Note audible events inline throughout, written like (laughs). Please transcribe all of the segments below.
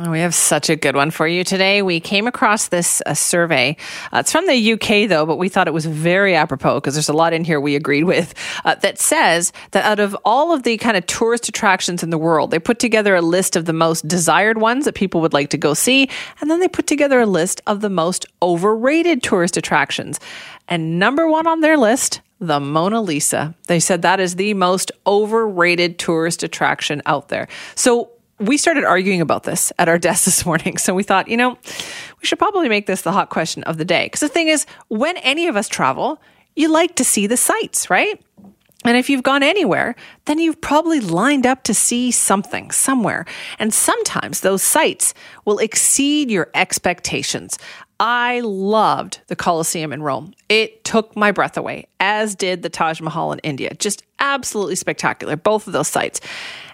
Oh, we have such a good one for you today. We came across this uh, survey. Uh, it's from the UK, though, but we thought it was very apropos because there's a lot in here we agreed with uh, that says that out of all of the kind of tourist attractions in the world, they put together a list of the most desired ones that people would like to go see, and then they put together a list of the most overrated tourist attractions. And number one on their list, the Mona Lisa. They said that is the most overrated tourist attraction out there. So we started arguing about this at our (laughs) desk this morning. So we thought, you know, we should probably make this the hot question of the day. Because the thing is, when any of us travel, you like to see the sights, right? And if you've gone anywhere, then you've probably lined up to see something somewhere. And sometimes those sights will exceed your expectations. I loved the Colosseum in Rome. It took my breath away, as did the Taj Mahal in India. Just absolutely spectacular, both of those sites.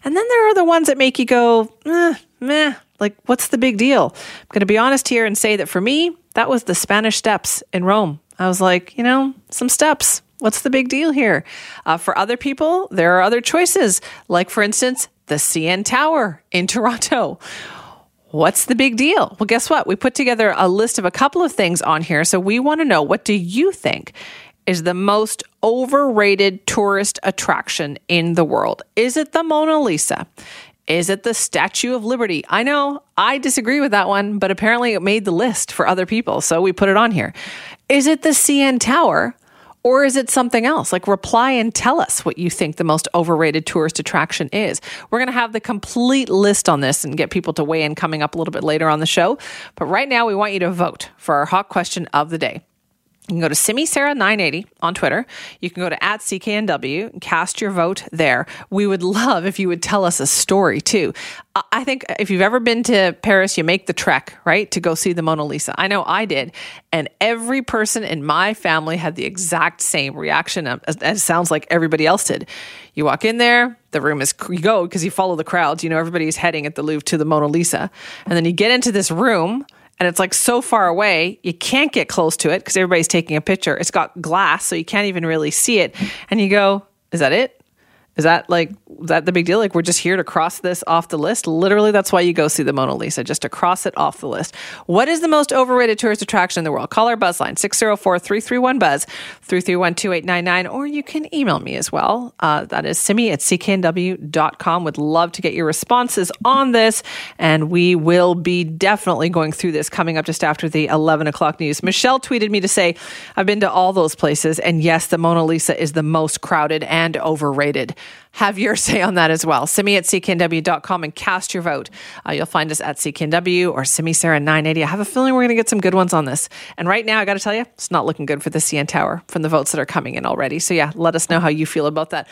And then there are the ones that make you go, eh, meh, like, what's the big deal? I'm going to be honest here and say that for me, that was the Spanish Steps in Rome. I was like, you know, some steps. What's the big deal here? Uh, for other people, there are other choices, like, for instance, the CN Tower in (laughs) Toronto What's the big deal? Well, guess what? We put together a list of a couple of things on here. So we want to know what do you think is the most overrated tourist attraction in the world? Is it the Mona Lisa? Is it the Statue of Liberty? I know I disagree with that one, but apparently it made the list for other people. So we put it on here. Is it the CN Tower? Or is it something else? Like reply and tell us what you think the most overrated tourist attraction is. We're going to have the complete list on this and get people to weigh in coming up a little bit later on the show. But right now, we want you to vote for our hot question of the day. You can go to Simi Sara 980 on Twitter. You can go to at CKNW and cast your vote there. We would love if you would tell us a story too. I think if you've ever been to Paris, you make the trek, right, to go see the Mona Lisa. I know I did. And every person in my family had the exact same reaction, as, as sounds like everybody else did. You walk in there, the room is, you go because you follow the crowds. You know, everybody's heading at the Louvre to the Mona Lisa. And then you get into this room and it's like so far away, you can't get close to it because everybody's taking a picture. It's got glass, so you can't even really see it. And you go, Is that it? Is that like is that the big deal? Like we're just here to cross this off the list? Literally, that's why you go see the Mona Lisa, just to cross it off the list. What is the most overrated tourist attraction in the world? Call our buzz line 604-331-BUZZ, 331-2899, or you can email me as well. Uh, that is simi at cknw.com. Would love to get your responses on this, and we will be definitely going through this coming up just after the 11 o'clock news. Michelle tweeted me to say, I've been to all those places, and yes, the Mona Lisa is the most crowded and overrated have your (laughs) say on that as well. Simi at cknw.com and cast your vote. Uh, you'll find us at cknw or Simi Sara 980. I have a feeling we're going to get some good ones on this. And right now, I got to tell you, it's not looking good for the CN Tower from the votes that are coming in already. So yeah, let us know how you feel about that.